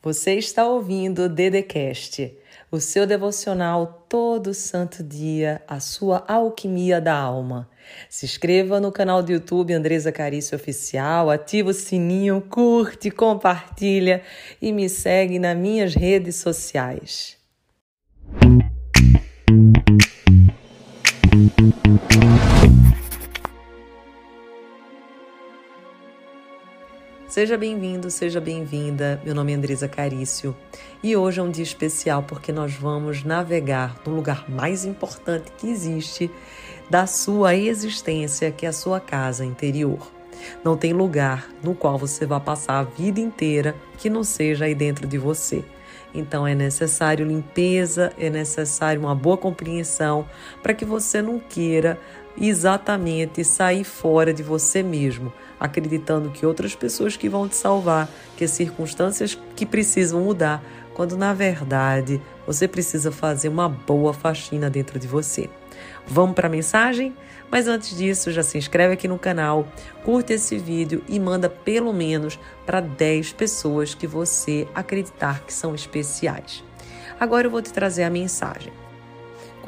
Você está ouvindo o Dedecast, o seu devocional todo santo dia, a sua alquimia da alma. Se inscreva no canal do YouTube Andresa Carício Oficial, ativa o sininho, curte, compartilha e me segue nas minhas redes sociais. Seja bem-vindo, seja bem-vinda. Meu nome é Andresa Carício e hoje é um dia especial porque nós vamos navegar no lugar mais importante que existe da sua existência, que é a sua casa interior. Não tem lugar no qual você vai passar a vida inteira que não seja aí dentro de você. Então é necessário limpeza, é necessário uma boa compreensão para que você não queira exatamente sair fora de você mesmo, acreditando que outras pessoas que vão te salvar, que as circunstâncias que precisam mudar, quando na verdade você precisa fazer uma boa faxina dentro de você. Vamos para a mensagem? Mas antes disso, já se inscreve aqui no canal, curte esse vídeo e manda pelo menos para 10 pessoas que você acreditar que são especiais. Agora eu vou te trazer a mensagem.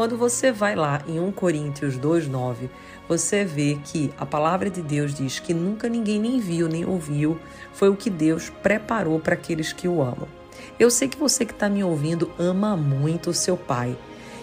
Quando você vai lá em 1 Coríntios 2,9, você vê que a palavra de Deus diz que nunca ninguém nem viu nem ouviu, foi o que Deus preparou para aqueles que o amam. Eu sei que você que está me ouvindo ama muito o seu pai.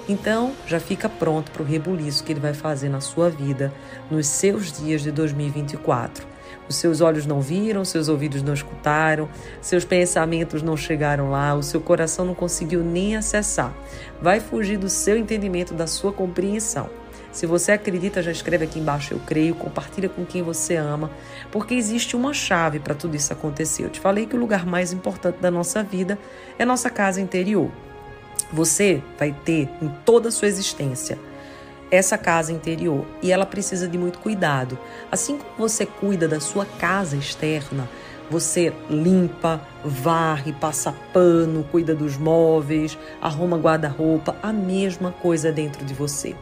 Então, já fica pronto para o rebuliço que ele vai fazer na sua vida nos seus dias de 2024. Os seus olhos não viram, seus ouvidos não escutaram, seus pensamentos não chegaram lá, o seu coração não conseguiu nem acessar. Vai fugir do seu entendimento, da sua compreensão. Se você acredita, já escreve aqui embaixo eu creio, compartilha com quem você ama, porque existe uma chave para tudo isso acontecer. Eu te falei que o lugar mais importante da nossa vida é nossa casa interior. Você vai ter em toda a sua existência essa casa interior e ela precisa de muito cuidado. Assim como você cuida da sua casa externa, você limpa, varre, passa pano, cuida dos móveis, arruma guarda-roupa, a mesma coisa dentro de você.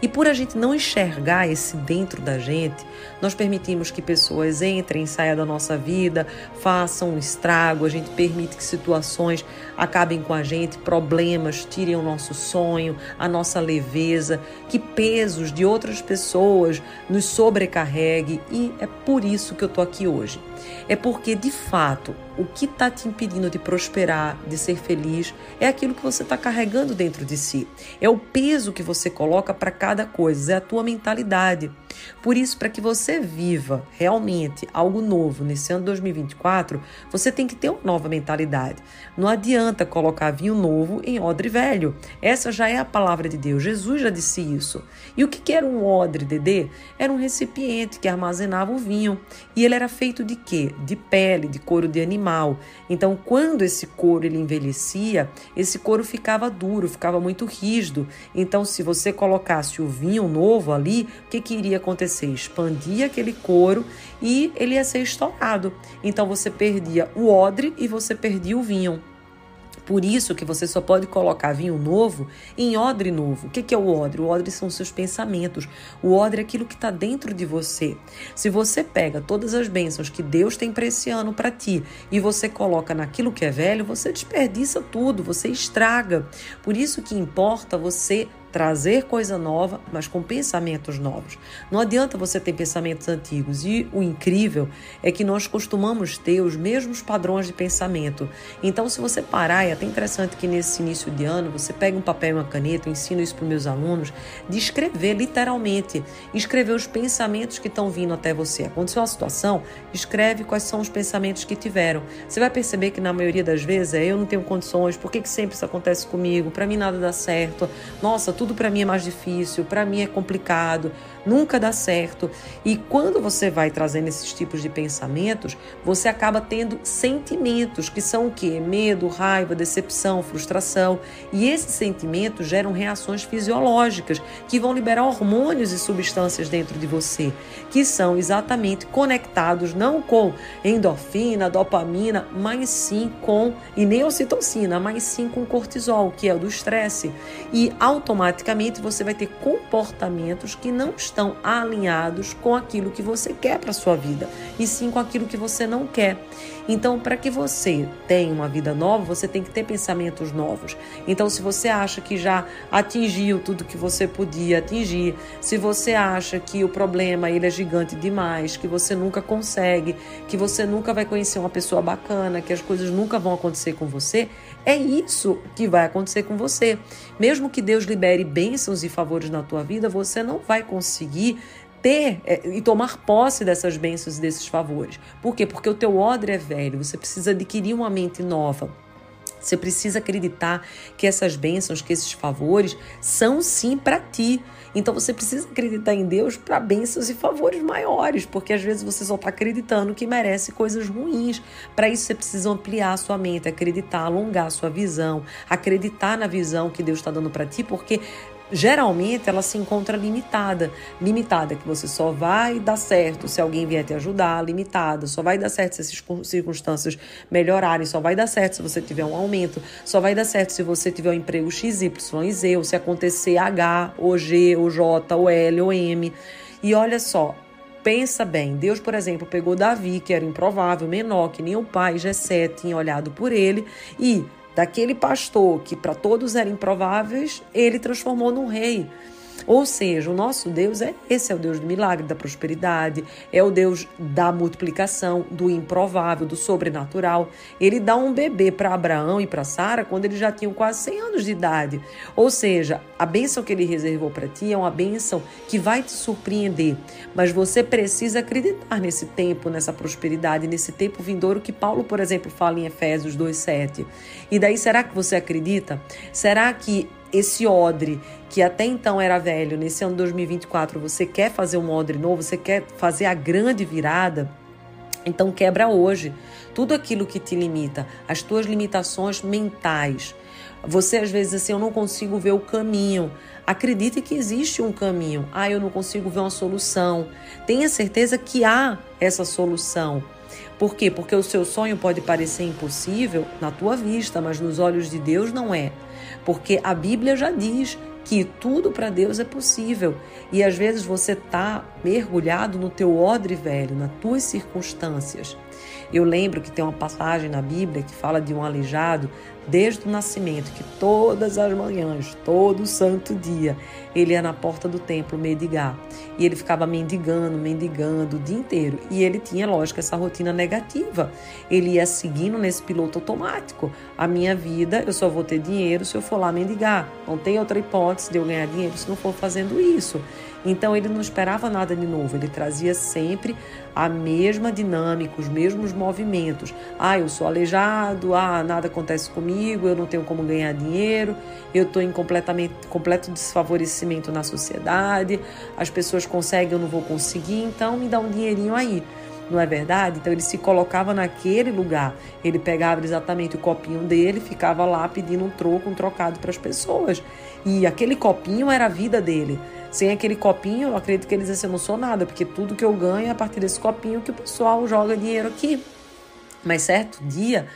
E por a gente não enxergar esse dentro da gente, nós permitimos que pessoas entrem, saiam da nossa vida, façam um estrago, a gente permite que situações acabem com a gente, problemas tirem o nosso sonho, a nossa leveza, que pesos de outras pessoas nos sobrecarregue e é por isso que eu tô aqui hoje. É porque de fato o que está te impedindo de prosperar, de ser feliz, é aquilo que você está carregando dentro de si. É o peso que você coloca para cada coisa, é a tua mentalidade. Por isso, para que você viva realmente algo novo nesse ano 2024, você tem que ter uma nova mentalidade. Não adianta colocar vinho novo em odre velho. Essa já é a palavra de Deus. Jesus já disse isso. E o que era um odre, Dedê? Era um recipiente que armazenava o vinho. E ele era feito de quê? De pele, de couro de animal. Então, quando esse couro ele envelhecia, esse couro ficava duro, ficava muito rígido. Então, se você colocasse o vinho novo ali, o que, que iria acontecer? Expandia aquele couro e ele ia ser estourado. Então, você perdia o odre e você perdia o vinho. Por isso que você só pode colocar vinho novo em odre novo. O que é o odre? O odre são seus pensamentos. O odre é aquilo que está dentro de você. Se você pega todas as bênçãos que Deus tem para esse ano para ti e você coloca naquilo que é velho, você desperdiça tudo, você estraga. Por isso que importa você trazer coisa nova, mas com pensamentos novos. Não adianta você ter pensamentos antigos. E o incrível é que nós costumamos ter os mesmos padrões de pensamento. Então, se você parar, é até interessante que nesse início de ano você pega um papel e uma caneta, eu ensino isso para os meus alunos, de escrever literalmente, escrever os pensamentos que estão vindo até você. Aconteceu uma situação, escreve quais são os pensamentos que tiveram. Você vai perceber que na maioria das vezes é eu não tenho condições, por que, que sempre isso acontece comigo? Para mim nada dá certo. Nossa, tudo para mim é mais difícil, para mim é complicado, nunca dá certo. E quando você vai trazendo esses tipos de pensamentos, você acaba tendo sentimentos que são o quê? Medo, raiva, decepção, frustração. E esses sentimentos geram reações fisiológicas que vão liberar hormônios e substâncias dentro de você, que são exatamente conectados não com endorfina, dopamina, mas sim com e nem ocitocina, mas sim com cortisol, que é o do estresse. E automaticamente automaticamente você vai ter comportamentos que não estão alinhados com aquilo que você quer para sua vida, e sim com aquilo que você não quer. Então, para que você tenha uma vida nova, você tem que ter pensamentos novos. Então, se você acha que já atingiu tudo que você podia atingir, se você acha que o problema ele é gigante demais, que você nunca consegue, que você nunca vai conhecer uma pessoa bacana, que as coisas nunca vão acontecer com você, é isso que vai acontecer com você. Mesmo que Deus libere bênçãos e favores na tua vida, você não vai conseguir ter é, e tomar posse dessas bênçãos e desses favores. Por quê? Porque o teu odre é velho, você precisa adquirir uma mente nova. Você precisa acreditar que essas bênçãos, que esses favores são sim para ti. Então você precisa acreditar em Deus para bênçãos e favores maiores, porque às vezes você só está acreditando que merece coisas ruins. Para isso você precisa ampliar a sua mente, acreditar, alongar a sua visão, acreditar na visão que Deus está dando para ti, porque geralmente ela se encontra limitada. Limitada, que você só vai dar certo se alguém vier te ajudar, limitada, só vai dar certo se as circunstâncias melhorarem, só vai dar certo se você tiver um aumento, só vai dar certo se você tiver um emprego X, Y e Z, ou se acontecer H, ou G, ou J, ou L, ou M. E olha só, pensa bem, Deus, por exemplo, pegou Davi, que era improvável, menor, que nem o pai Jessé tinha olhado por ele, e daquele pastor que para todos eram improváveis, ele transformou num rei. Ou seja, o nosso Deus é esse é o Deus do milagre, da prosperidade, é o Deus da multiplicação, do improvável, do sobrenatural. Ele dá um bebê para Abraão e para Sara quando eles já tinham quase 100 anos de idade. Ou seja, a bênção que ele reservou para ti é uma bênção que vai te surpreender, mas você precisa acreditar nesse tempo, nessa prosperidade, nesse tempo vindouro que Paulo, por exemplo, fala em Efésios 2:7. E daí será que você acredita? Será que esse odre que até então era velho, nesse ano 2024, você quer fazer um odre novo, você quer fazer a grande virada, então quebra hoje tudo aquilo que te limita, as tuas limitações mentais. Você às vezes assim, eu não consigo ver o caminho. Acredite que existe um caminho. Ah, eu não consigo ver uma solução. Tenha certeza que há essa solução. Por quê? Porque o seu sonho pode parecer impossível na tua vista, mas nos olhos de Deus não é. Porque a Bíblia já diz que tudo para Deus é possível. E às vezes você está mergulhado no teu odre velho, nas tuas circunstâncias. Eu lembro que tem uma passagem na Bíblia que fala de um aleijado desde o nascimento, que todas as manhãs, todo santo dia, ele ia na porta do templo mendigar. E ele ficava mendigando, mendigando o dia inteiro. E ele tinha, lógico, essa rotina negativa. Ele ia seguindo nesse piloto automático. A minha vida, eu só vou ter dinheiro se eu for lá mendigar. Não tem outra hipótese de eu ganhar dinheiro se não for fazendo isso. Então ele não esperava nada de novo, ele trazia sempre a mesma dinâmica, os mesmos movimentos. Ah, eu sou aleijado, ah, nada acontece comigo, eu não tenho como ganhar dinheiro, eu estou em completamente, completo desfavorecimento na sociedade, as pessoas conseguem, eu não vou conseguir, então me dá um dinheirinho aí não é verdade? Então ele se colocava naquele lugar, ele pegava exatamente o copinho dele, ficava lá pedindo um troco, um trocado para as pessoas. E aquele copinho era a vida dele. Sem aquele copinho, eu acredito que eles assim, eu não sou nada, porque tudo que eu ganho é a partir desse copinho que o pessoal joga dinheiro aqui. Mas certo dia,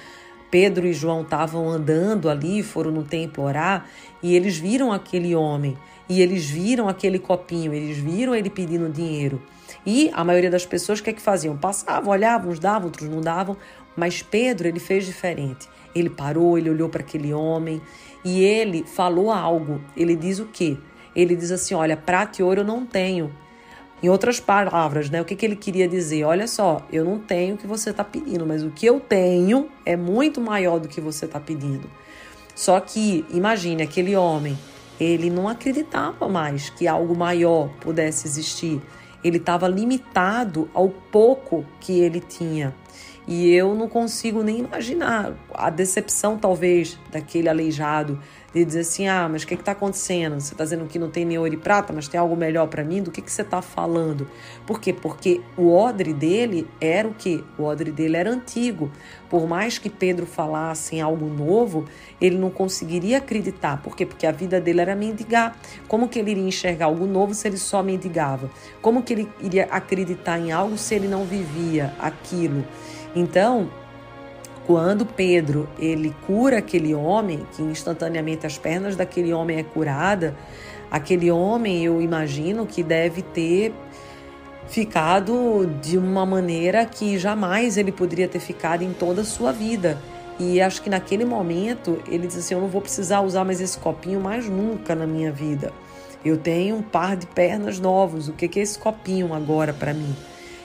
Pedro e João estavam andando ali, foram no templo orar, e eles viram aquele homem, e eles viram aquele copinho, eles viram ele pedindo dinheiro. E a maioria das pessoas o que é que faziam? Passavam, olhavam, uns davam, outros não davam, mas Pedro, ele fez diferente. Ele parou, ele olhou para aquele homem e ele falou algo. Ele diz o quê? ele diz assim: Olha, prata e ouro eu não tenho. Em outras palavras, né? O que, que ele queria dizer? Olha só, eu não tenho o que você está pedindo, mas o que eu tenho é muito maior do que você está pedindo. Só que, imagine, aquele homem, ele não acreditava mais que algo maior pudesse existir. Ele estava limitado ao pouco que ele tinha. E eu não consigo nem imaginar a decepção, talvez, daquele aleijado de dizer assim: ah, mas o que está acontecendo? Você está dizendo que não tem nem ouro e prata, mas tem algo melhor para mim? Do que, que você está falando? Por quê? Porque o odre dele era o quê? O odre dele era antigo. Por mais que Pedro falasse em algo novo, ele não conseguiria acreditar. Por quê? Porque a vida dele era mendigar. Como que ele iria enxergar algo novo se ele só mendigava? Como que ele iria acreditar em algo se ele não vivia aquilo? Então, quando Pedro ele cura aquele homem, que instantaneamente as pernas daquele homem é curada, aquele homem eu imagino que deve ter ficado de uma maneira que jamais ele poderia ter ficado em toda a sua vida. E acho que naquele momento ele disse assim: Eu não vou precisar usar mais esse copinho mais nunca na minha vida. Eu tenho um par de pernas novos. O que é esse copinho agora para mim?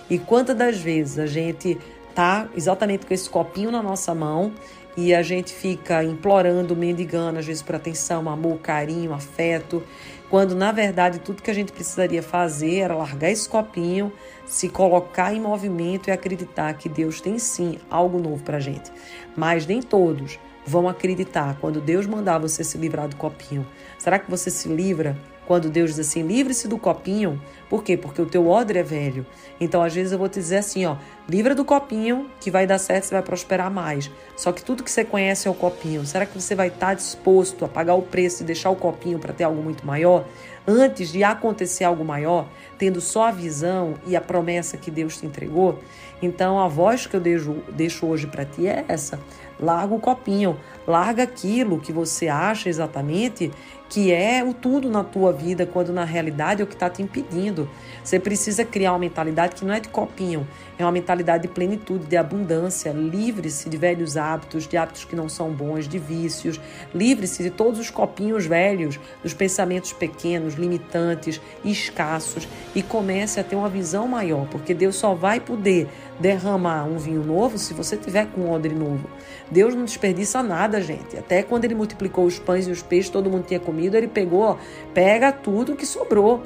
E quantas das vezes a gente tá exatamente com esse copinho na nossa mão e a gente fica implorando, mendigando, às vezes por atenção, amor, carinho, afeto, quando na verdade tudo que a gente precisaria fazer era largar esse copinho, se colocar em movimento e acreditar que Deus tem sim algo novo para gente. Mas nem todos vão acreditar quando Deus mandar você se livrar do copinho. Será que você se livra quando Deus diz assim, livre-se do copinho, por quê? Porque o teu odre é velho. Então, às vezes eu vou te dizer assim, ó, livra do copinho que vai dar certo, você vai prosperar mais. Só que tudo que você conhece é o copinho. Será que você vai estar disposto a pagar o preço e deixar o copinho para ter algo muito maior? Antes de acontecer algo maior, tendo só a visão e a promessa que Deus te entregou? Então, a voz que eu deixo, deixo hoje para ti é essa. Larga o copinho, larga aquilo que você acha exatamente que é o tudo na tua vida, quando na realidade é o que está te impedindo. Você precisa criar uma mentalidade que não é de copinho, é uma mentalidade de plenitude, de abundância. Livre-se de velhos hábitos, de hábitos que não são bons, de vícios. Livre-se de todos os copinhos velhos, dos pensamentos pequenos, limitantes, escassos e comece a ter uma visão maior, porque Deus só vai poder derramar um vinho novo se você tiver com odre novo. Deus não desperdiça nada, gente. Até quando ele multiplicou os pães e os peixes, todo mundo tinha comido, ele pegou, ó, pega tudo que sobrou.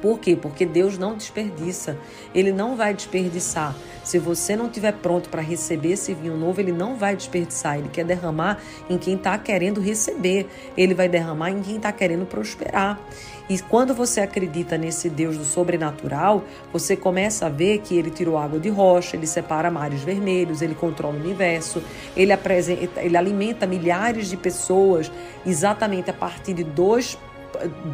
Por quê? Porque Deus não desperdiça. Ele não vai desperdiçar. Se você não estiver pronto para receber esse vinho novo, ele não vai desperdiçar. Ele quer derramar em quem está querendo receber. Ele vai derramar em quem está querendo prosperar. E quando você acredita nesse Deus do sobrenatural, você começa a ver que ele tirou água de rocha, ele separa mares vermelhos, ele controla o universo, ele, apresenta, ele alimenta milhares de pessoas exatamente a partir de dois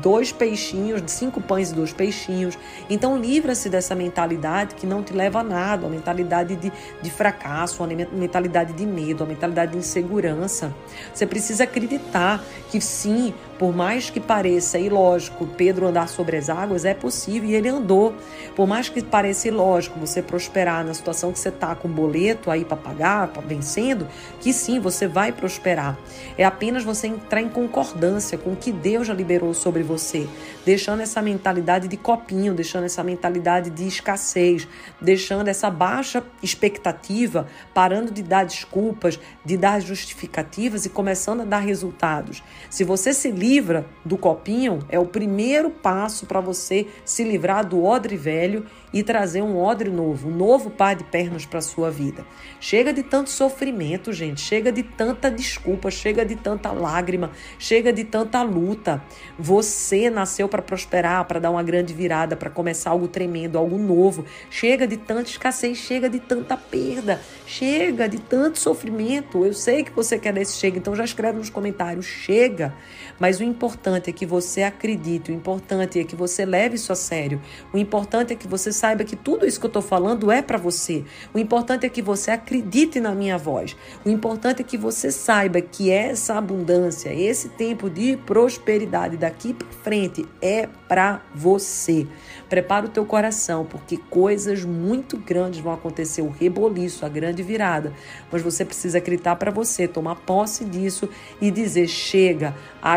dois peixinhos, cinco pães e dois peixinhos. Então livra-se dessa mentalidade que não te leva a nada, uma mentalidade de, de fracasso, uma mentalidade de medo, uma mentalidade de insegurança. Você precisa acreditar que sim, por mais que pareça ilógico Pedro andar sobre as águas, é possível e ele andou. Por mais que pareça ilógico você prosperar na situação que você está com boleto aí para pagar, pra, vencendo, que sim, você vai prosperar. É apenas você entrar em concordância com o que Deus já liberou sobre você, deixando essa mentalidade de copinho, deixando essa mentalidade de escassez, deixando essa baixa expectativa, parando de dar desculpas, de dar justificativas e começando a dar resultados. Se você se livra do copinho, é o primeiro passo para você se livrar do odre velho e trazer um odre novo, um novo par de pernas para sua vida. Chega de tanto sofrimento, gente, chega de tanta desculpa, chega de tanta lágrima, chega de tanta luta. Você nasceu para prosperar, para dar uma grande virada, para começar algo tremendo, algo novo. Chega de tanta escassez, chega de tanta perda, chega de tanto sofrimento. Eu sei que você quer desse chega, então já escreve nos comentários, chega. Mas o importante é que você acredite, o importante é que você leve isso a sério. O importante é que você saiba que tudo isso que eu estou falando é para você. O importante é que você acredite na minha voz. O importante é que você saiba que essa abundância, esse tempo de prosperidade daqui para frente é para você. Prepara o teu coração, porque coisas muito grandes vão acontecer, o reboliço, a grande virada. Mas você precisa acreditar para você, tomar posse disso e dizer: chega,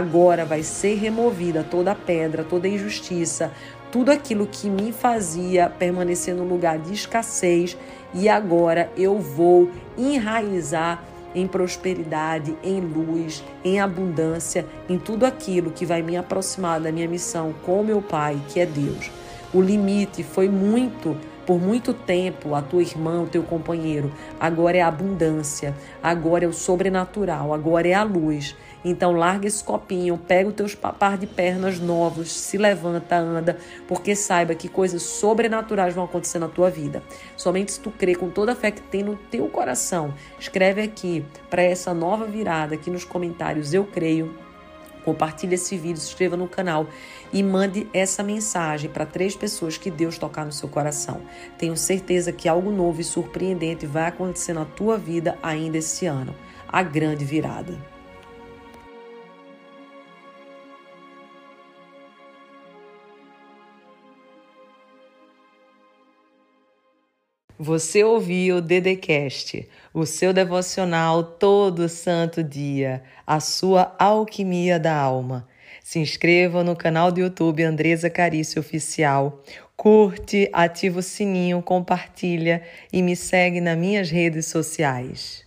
agora vai ser removida toda pedra, toda injustiça, tudo aquilo que me fazia permanecer no lugar de escassez e agora eu vou enraizar em prosperidade, em luz, em abundância, em tudo aquilo que vai me aproximar da minha missão com meu Pai, que é Deus. O limite foi muito por muito tempo a tua irmã, o teu companheiro. Agora é a abundância, agora é o sobrenatural, agora é a luz. Então larga esse copinho, pega os teus par de pernas novos, se levanta, anda, porque saiba que coisas sobrenaturais vão acontecer na tua vida. Somente se tu crer com toda a fé que tem no teu coração. Escreve aqui para essa nova virada aqui nos comentários eu creio Compartilhe esse vídeo, se inscreva no canal e mande essa mensagem para três pessoas que Deus tocar no seu coração. Tenho certeza que algo novo e surpreendente vai acontecer na tua vida ainda esse ano. A grande virada. Você ouviu o Dedecast, o seu devocional todo santo dia, a sua alquimia da alma. Se inscreva no canal do YouTube Andresa Carício Oficial. Curte, ativa o sininho, compartilha e me segue nas minhas redes sociais.